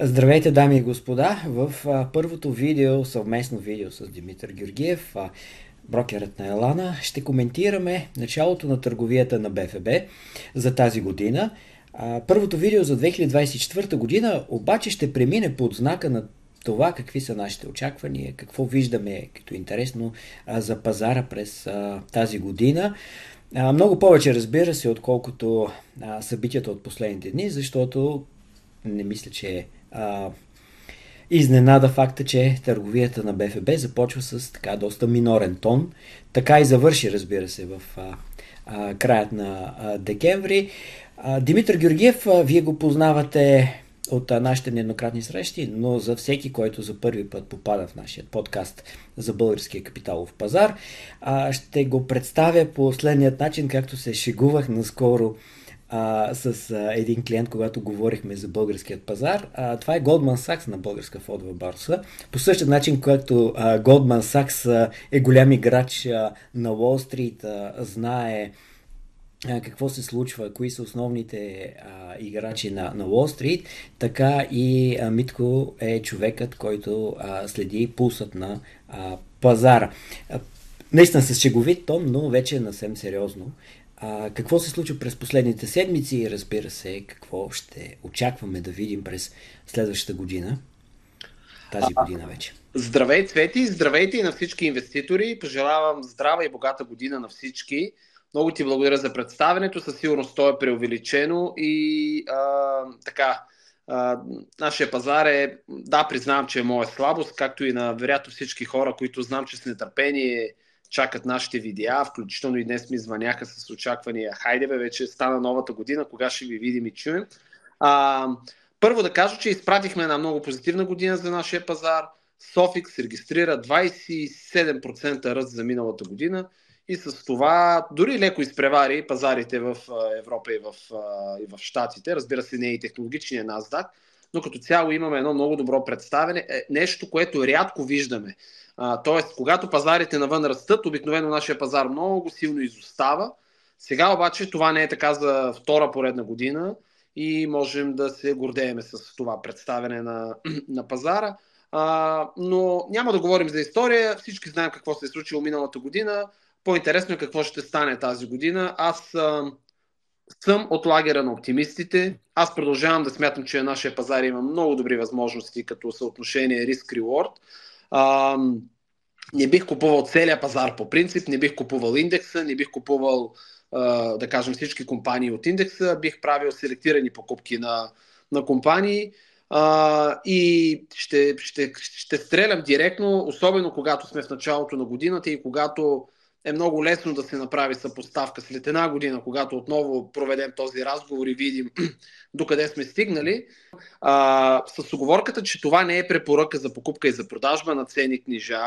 Здравейте, дами и господа! В първото видео, съвместно видео с Димитър Георгиев, брокерът на Елана, ще коментираме началото на търговията на БФБ за тази година. Първото видео за 2024 година обаче ще премине под знака на това какви са нашите очаквания, какво виждаме като интересно за пазара през тази година. Много повече, разбира се, отколкото събитията от последните дни, защото не мисля, че е а, изненада факта, че търговията на БФБ започва с така доста минорен тон. Така и завърши, разбира се, в а, а, краят на а, декември. А, Димитър Георгиев, а, вие го познавате от а, нашите нееднократни срещи, но за всеки, който за първи път попада в нашия подкаст за българския капиталов пазар, а, ще го представя по следният начин, както се шегувах наскоро а, с а, един клиент, когато говорихме за българският пазар. А, това е Goldman Sachs на българска фондова борса. По същия начин, който а, Goldman Sachs а, е голям играч а, на Street, а, знае какво се случва, кои са основните а, играчи на, на Wall Street, така и а, Митко е човекът, който а, следи пулсът на а, пазара. А, наистина с шеговит тон, но вече е съвсем сериозно. А, какво се случва през последните седмици и разбира се, какво ще очакваме да видим през следващата година, тази година вече. Здравей, Цвети! Здравейте и на всички инвеститори! Пожелавам здрава и богата година на всички! Много ти благодаря за представенето, със сигурност то е преувеличено и а, така, а, нашия пазар е, да, признавам, че е моя слабост, както и на вероятно всички хора, които знам, че с нетърпение чакат нашите видеа, включително и днес ми звъняха с очаквания. Хайде бе, вече стана новата година, кога ще ви видим и чуем. А, първо да кажа, че изпратихме една много позитивна година за нашия пазар. Софикс регистрира 27% ръст за миналата година и с това дори леко изпревари пазарите в Европа и в, и в Штатите. Разбира се, не е и технологичния NASDAQ, но като цяло имаме едно много добро представене. Е, нещо, което рядко виждаме. А, тоест, когато пазарите навън растат, обикновено нашия пазар много силно изостава. Сега обаче това не е така за втора поредна година и можем да се гордееме с това представяне на, на пазара. А, но няма да говорим за история. Всички знаем какво се е случило миналата година. По-интересно е какво ще стане тази година. Аз а, съм от лагера на оптимистите. Аз продължавам да смятам, че нашия пазар има много добри възможности като съотношение риск-реворд. А, не бих купувал целия пазар по принцип, не бих купувал индекса, не бих купувал, а, да кажем, всички компании от индекса, бих правил селектирани покупки на, на компании. А, и ще, ще, ще стрелям директно, особено когато сме в началото на годината и когато е много лесно да се направи съпоставка след една година, когато отново проведем този разговор и видим докъде сме стигнали, а, с оговорката, че това не е препоръка за покупка и за продажба на ценни книжа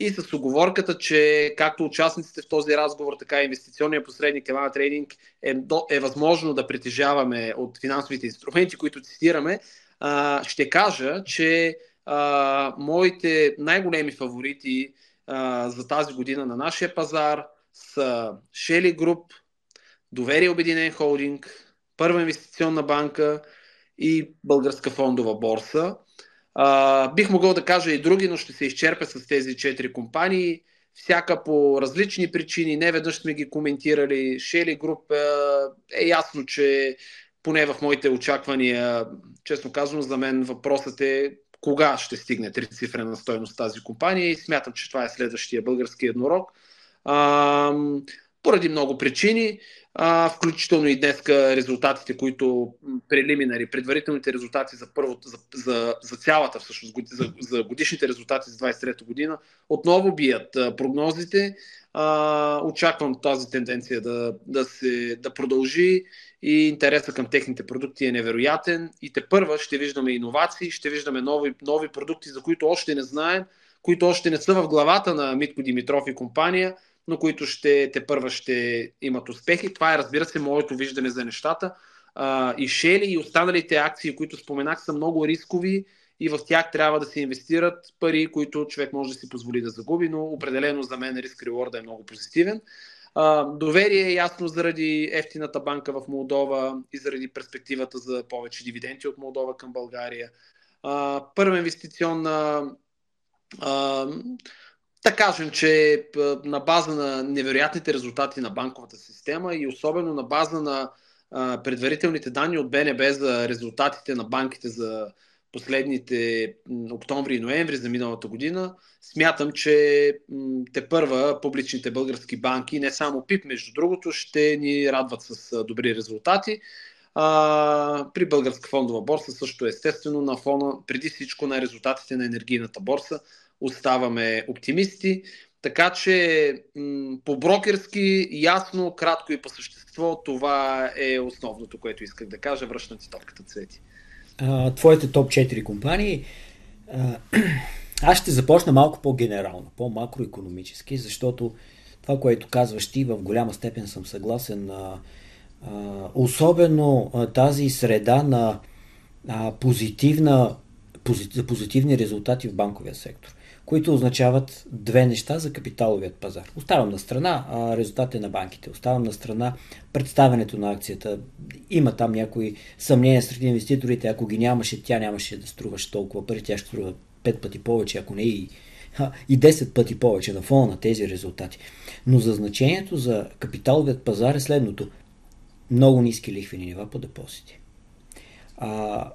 и с оговорката, че както участниците в този разговор, така и инвестиционния посредник Емана Трейдинг е, е възможно да притежаваме от финансовите инструменти, които цитираме, а, ще кажа, че а, моите най-големи фаворити за тази година на нашия пазар са Shelly Group, Доверие Обединен Холдинг, Първа инвестиционна банка и Българска фондова борса. А, бих могъл да кажа и други, но ще се изчерпя с тези четири компании. Всяка по различни причини, не веднъж сме ги коментирали. Шели Груп е, е ясно, че поне в моите очаквания, честно казвам, за мен въпросът е кога ще стигне трицифрена стоеност тази компания и смятам, че това е следващия български еднорог. А, поради много причини, а, включително и днес резултатите, които прелиминари, предварителните резултати за, първото, за, за, за цялата, всъщност, за, за годишните резултати за 23-та година, отново бият а, прогнозите. А, очаквам тази тенденция да, да, се, да продължи и интереса към техните продукти е невероятен. И те първа ще виждаме иновации, ще виждаме нови, нови продукти, за които още не знаем, които още не са в главата на Митко Димитров и компания, но които ще те първа ще имат успехи. Това е, разбира се, моето виждане за нещата. А, и Шели и останалите акции, които споменах, са много рискови и в тях трябва да се инвестират пари, които човек може да си позволи да загуби, но определено за мен риск реворда е много позитивен. А, доверие е ясно заради ефтината банка в Молдова и заради перспективата за повече дивиденти от Молдова към България. а, първа инвестиционна а, да кажем, че на база на невероятните резултати на банковата система и особено на база на предварителните данни от БНБ за резултатите на банките за последните октомври и ноември за миналата година, смятам, че те първа публичните български банки, не само ПИП, между другото, ще ни радват с добри резултати. А, при Българска фондова борса също естествено на фона преди всичко на резултатите на енергийната борса оставаме оптимисти. Така че по брокерски, ясно, кратко и по същество, това е основното, което исках да кажа. Връщам ти топката, Цвети. Твоите топ 4 компании. Аз ще започна малко по-генерално, по-макроекономически, защото това, което казваш ти, в голяма степен съм съгласен. А, а, особено а, тази среда на а, позитивна, позит, позитивни резултати в банковия сектор които означават две неща за капиталовият пазар. Оставам на страна резултатите на банките, оставам на страна представенето на акцията. Има там някои съмнения сред инвеститорите, ако ги нямаше, тя нямаше да струваше толкова пари, тя ще струва 5 пъти повече, ако не и, и 10 пъти повече на фона на тези резултати. Но за значението за капиталовият пазар е следното. Много ниски лихвени нива по депозити. А,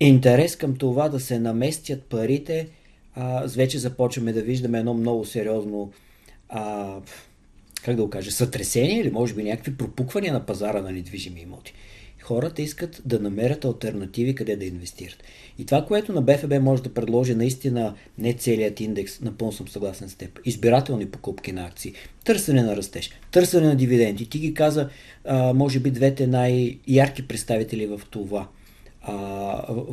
интерес към това да се наместят парите – а, вече започваме да виждаме едно много сериозно а, как да го кажа, сътресение или може би някакви пропуквания на пазара на недвижими имоти. Хората искат да намерят альтернативи къде да инвестират. И това, което на БФБ може да предложи наистина не целият индекс, напълно съм съгласен с теб, избирателни покупки на акции, търсене на растеж, търсене на дивиденти. Ти ги каза, а, може би, двете най-ярки представители в това – а, в,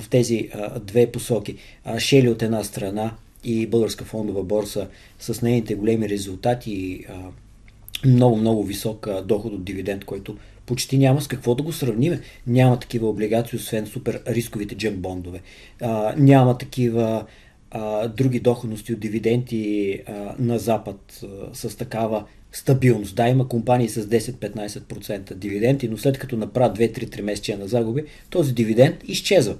в тези а, две посоки. А, Шели от една страна и Българска фондова борса с нейните големи резултати и много, много висок а, доход от дивиденд, който почти няма с какво да го сравниме. Няма такива облигации, освен супер рисковите джънк бондове. А, няма такива а, други доходности от дивиденти а, на Запад а, с такава стабилност. Да, има компании с 10-15% дивиденти, но след като направят 2-3 месечия на загуби, този дивиденд изчезва.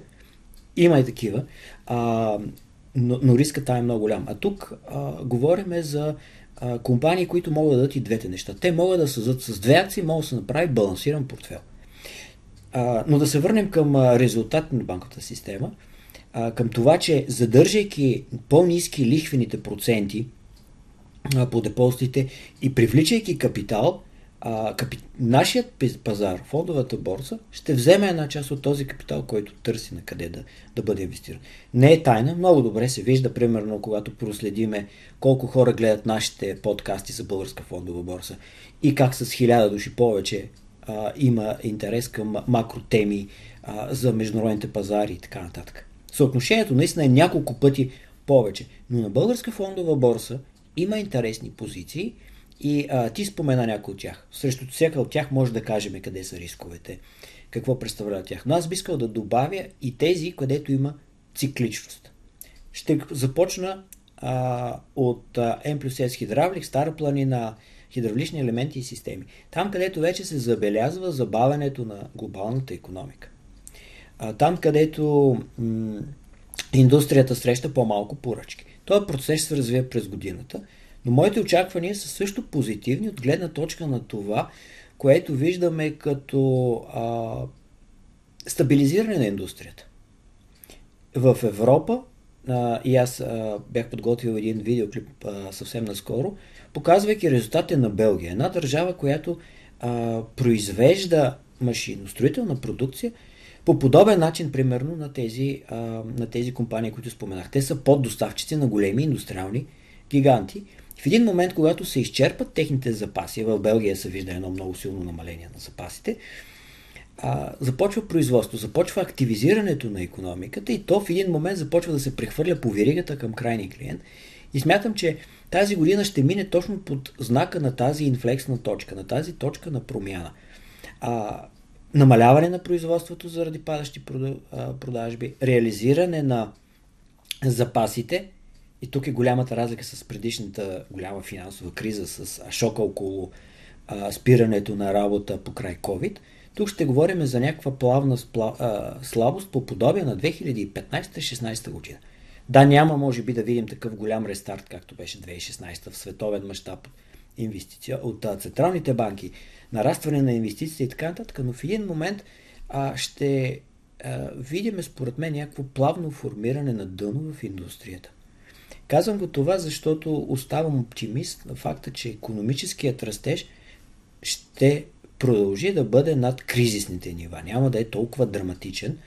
Има и такива, а, но, но риска там е много голям. А тук а, говорим за а, компании, които могат да дадат и двете неща. Те могат да създадат с две акции, могат да се направи балансиран портфел. А, но да се върнем към резултат на банковата система, а, към това, че задържайки по-низки лихвените проценти, по депозитите и привличайки капитал, капи... нашият пазар, фондовата борса, ще вземе една част от този капитал, който търси на къде да, да бъде инвестиран. Не е тайна, много добре се вижда, примерно, когато проследиме колко хора гледат нашите подкасти за българска фондова борса и как с хиляда души повече а, има интерес към макротеми а, за международните пазари и така нататък. Съотношението наистина е няколко пъти повече. Но на българска фондова борса има интересни позиции и а, ти спомена някои от тях. Срещу всяка от тях може да кажем къде са рисковете, какво представляват тях. Но аз би искал да добавя и тези, където има цикличност. Ще започна а, от а, M плюс S хидравлик, стара планина, хидравлични елементи и системи. Там, където вече се забелязва забавянето на глобалната економика. А, там, където м- индустрията среща по-малко поръчки. Този процес се развие през годината, но моите очаквания са също позитивни от гледна точка на това, което виждаме като а, стабилизиране на индустрията. В Европа, а, и аз а, бях подготвил един видеоклип а, съвсем наскоро, показвайки резултатите на Белгия. Една държава, която а, произвежда машиностроителна продукция, по подобен начин, примерно, на тези, а, на тези компании, които споменах. Те са поддоставчици на големи индустриални гиганти. В един момент, когато се изчерпат техните запаси, в Белгия се вижда едно много силно намаление на запасите, а, започва производство, започва активизирането на економиката и то в един момент започва да се прехвърля по веригата към крайния клиент. И смятам, че тази година ще мине точно под знака на тази инфлексна точка, на тази точка на промяна. А, намаляване на производството заради падащи продажби, реализиране на запасите, и тук е голямата разлика с предишната голяма финансова криза, с шока около а, спирането на работа по край COVID. Тук ще говорим за някаква плавна спла, а, слабост по подобие на 2015-16 година. Да, няма може би да видим такъв голям рестарт, както беше 2016 в световен мащаб инвестиция от централните банки, нарастване на инвестициите и така нататък, но в един момент а, ще а, видим според мен някакво плавно формиране на дъно в индустрията. Казвам го това, защото оставам оптимист на факта, че економическият растеж ще продължи да бъде над кризисните нива. Няма да е толкова драматичен.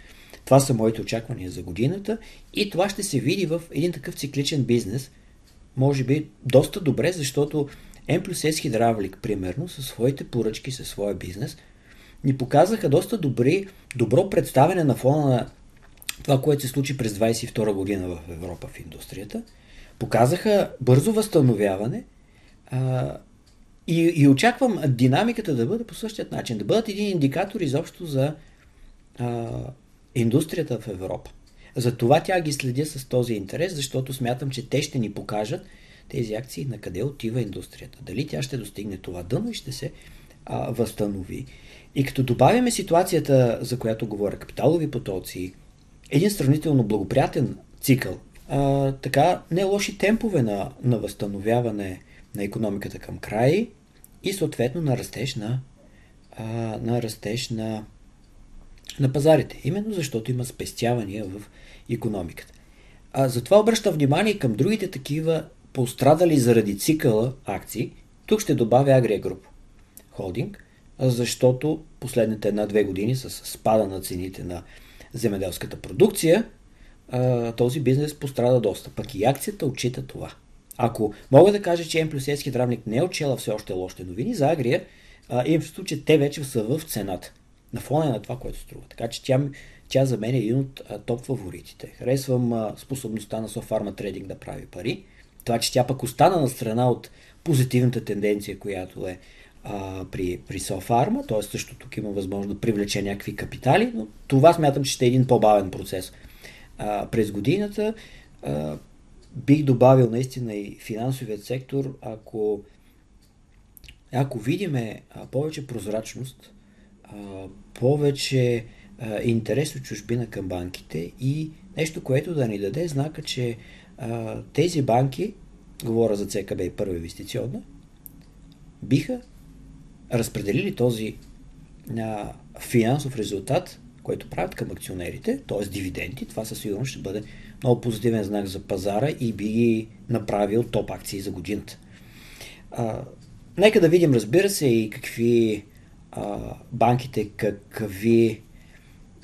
Това са моите очаквания за годината и това ще се види в един такъв цикличен бизнес. Може би доста добре, защото M плюс S Хидравлик, примерно, със своите поръчки, със своя бизнес, ни показаха доста добри, добро представяне на фона на това, което се случи през 22 година в Европа в индустрията. Показаха бързо възстановяване а, и, и очаквам динамиката да бъде по същия начин, да бъдат един индикатор изобщо за а, индустрията в Европа. Затова тя ги следя с този интерес, защото смятам, че те ще ни покажат тези акции на къде отива индустрията. Дали тя ще достигне това дъно и ще се а, възстанови. И като добавяме ситуацията, за която говоря, капиталови потоци, един сравнително благоприятен цикъл, а, така не лоши темпове на, на възстановяване на економиката към край и съответно на растеж на, а, на растеж на, на пазарите. Именно защото има спестявания в економиката. А, затова обръща внимание към другите такива пострадали заради цикъла акции. Тук ще добавя Агрия Груп холдинг, защото последните една-две години с спада на цените на земеделската продукция, този бизнес пострада доста. Пък и акцията отчита това. Ако мога да кажа, че М плюс не е отчела все още лошите новини, за Агрия имам чувство, че те вече са в цената. На фона на това, което струва. Така че тя, тя за мен е един от топ фаворитите. Харесвам способността на Софарма Trading да прави пари. Това, че тя пък остана на страна от позитивната тенденция, която е а, при, при Софарма, т.е. също тук има възможност да привлече някакви капитали, но това смятам, че ще е един по-бавен процес. А, през годината а, бих добавил наистина и финансовият сектор, ако, ако видиме повече прозрачност, повече интерес от чужбина към банките и нещо, което да ни даде знака, че тези банки, говоря за ЦКБ и първа инвестиционна, биха разпределили този финансов резултат, който правят към акционерите, т.е. дивиденти, това със сигурност ще бъде много позитивен знак за пазара и би ги направил топ акции за годината. А, нека да видим, разбира се, и какви а, банките, какви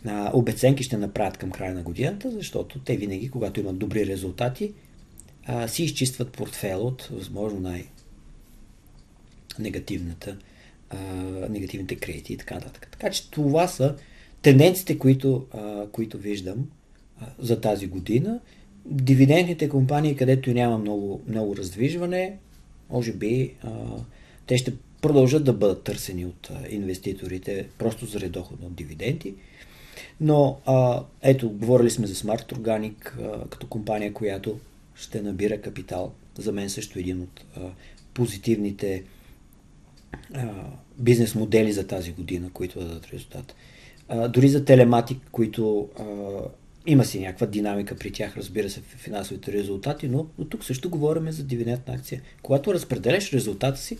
а, обеценки ще направят към края на годината, защото те винаги, когато имат добри резултати, а, си изчистват портфел от възможно най-негативната а, негативните кредити и така нататък. Така че това са тенденциите, които, а, които виждам за тази година. Дивидендните компании, където няма много, много раздвижване, може би а, те ще продължат да бъдат търсени от а, инвеститорите просто заради дохода от дивиденти. Но а, ето, говорили сме за Smart Organic а, като компания, която ще набира капитал. За мен също един от а, позитивните а, бизнес модели за тази година, които дадат резултат. А, дори за телематик, които а, има си някаква динамика при тях, разбира се, в финансовите резултати, но, но тук също говорим за дивидендна акция. Когато разпределяш резултата си,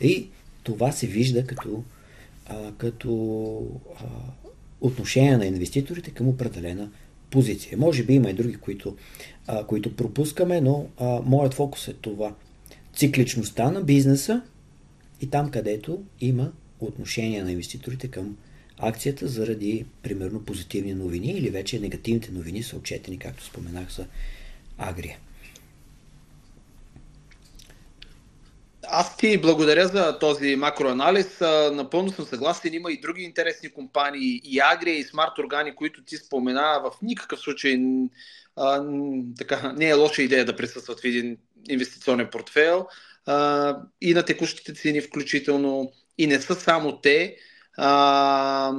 и това се вижда като, а, като а, отношение на инвеститорите към определена позиция. Може би има и други, които, а, които пропускаме, но а, моят фокус е това. Цикличността на бизнеса и там, където има отношение на инвеститорите към акцията заради, примерно, позитивни новини или вече негативните новини са отчетени, както споменах за Агрия. Аз ти благодаря за този макроанализ. Напълно съм съгласен. Има и други интересни компании, и Агрия, и Smart Organi, които ти спомена. В никакъв случай а, така, не е лоша идея да присъстват в един инвестиционен портфел. А, и на текущите цени включително. И не са само те. А,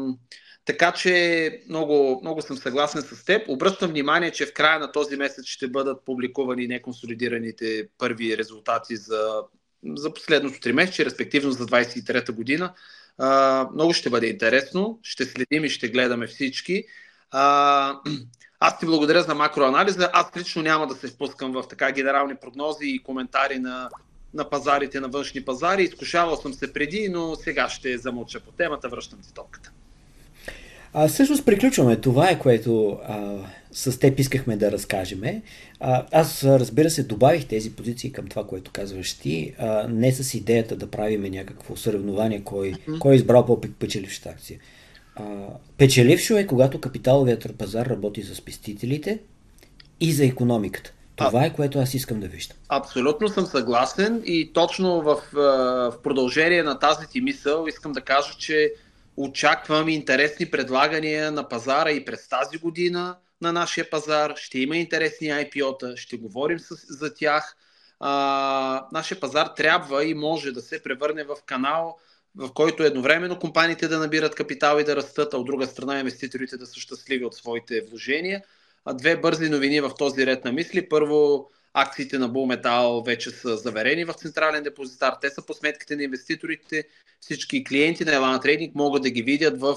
така че много, много съм съгласен с теб. Обръщам внимание, че в края на този месец ще бъдат публикувани неконсолидираните първи резултати за, за последното 3 месече, респективно за 23-та година. А, много ще бъде интересно. Ще следим и ще гледаме всички. А, аз ти благодаря за макроанализа. Аз лично няма да се впускам в така генерални прогнози и коментари на, на пазарите, на външни пазари. Изкушавал съм се преди, но сега ще замълча по темата. Връщам ти топката. А, всъщност приключваме. Това е което а, с теб искахме да разкажеме. Аз, разбира се, добавих тези позиции към това, което казваш ти, не с идеята да правиме някакво съревнование, кой, кой е избрал по-печелившата акция. Печелившо е, когато капиталовият пазар работи за спестителите и за економиката. Това е което аз искам да виждам. Абсолютно съм съгласен и точно в, в продължение на тази ти мисъл искам да кажа, че очаквам интересни предлагания на пазара и през тази година на нашия пазар. Ще има интересни IPO-та, ще говорим с, за тях. А, нашия пазар трябва и може да се превърне в канал, в който едновременно компаниите да набират капитал и да растат, а от друга страна инвеститорите да са щастливи от своите вложения. А две бързи новини в този ред на мисли. Първо, акциите на Булметал вече са заверени в централен депозитар. Те са по сметките на инвеститорите. Всички клиенти на Елана Трейдинг могат да ги видят в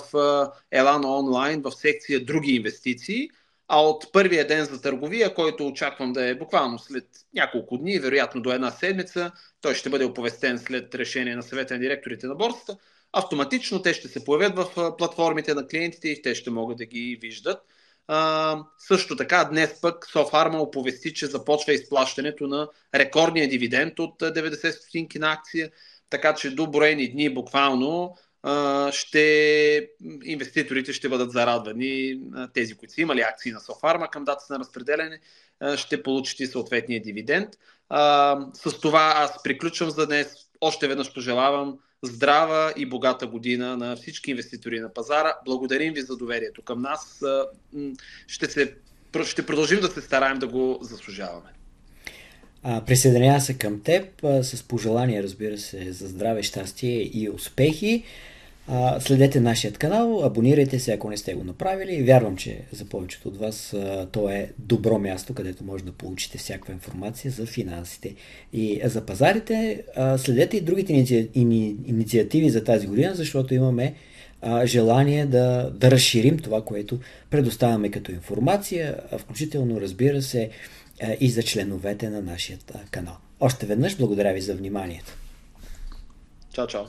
Елана онлайн в секция други инвестиции. А от първия ден за търговия, който очаквам да е буквално след няколко дни, вероятно до една седмица, той ще бъде оповестен след решение на съвета на директорите на борсата, автоматично те ще се появят в платформите на клиентите и те ще могат да ги виждат. А, също така, днес пък Софарма оповести, че започва изплащането на рекордния дивиденд от 90 стотинки на акция, така че до броени дни буквално ще, инвеститорите ще бъдат зарадвани, тези, които са имали акции на Софарма към датата на разпределяне, ще получат и съответния дивиденд. С това аз приключвам за днес. Още веднъж пожелавам здрава и богата година на всички инвеститори на пазара. Благодарим ви за доверието към нас. Ще, се, ще продължим да се стараем да го заслужаваме. Присъединява се към теб с пожелания, разбира се, за здраве, щастие и успехи. Следете нашият канал, абонирайте се, ако не сте го направили. Вярвам, че за повечето от вас то е добро място, където може да получите всякаква информация за финансите и за пазарите. Следете и другите иници... ини... инициативи за тази година, защото имаме желание да, да разширим това, което предоставяме като информация, включително, разбира се, и за членовете на нашия канал. Още веднъж благодаря ви за вниманието. Чао, чао.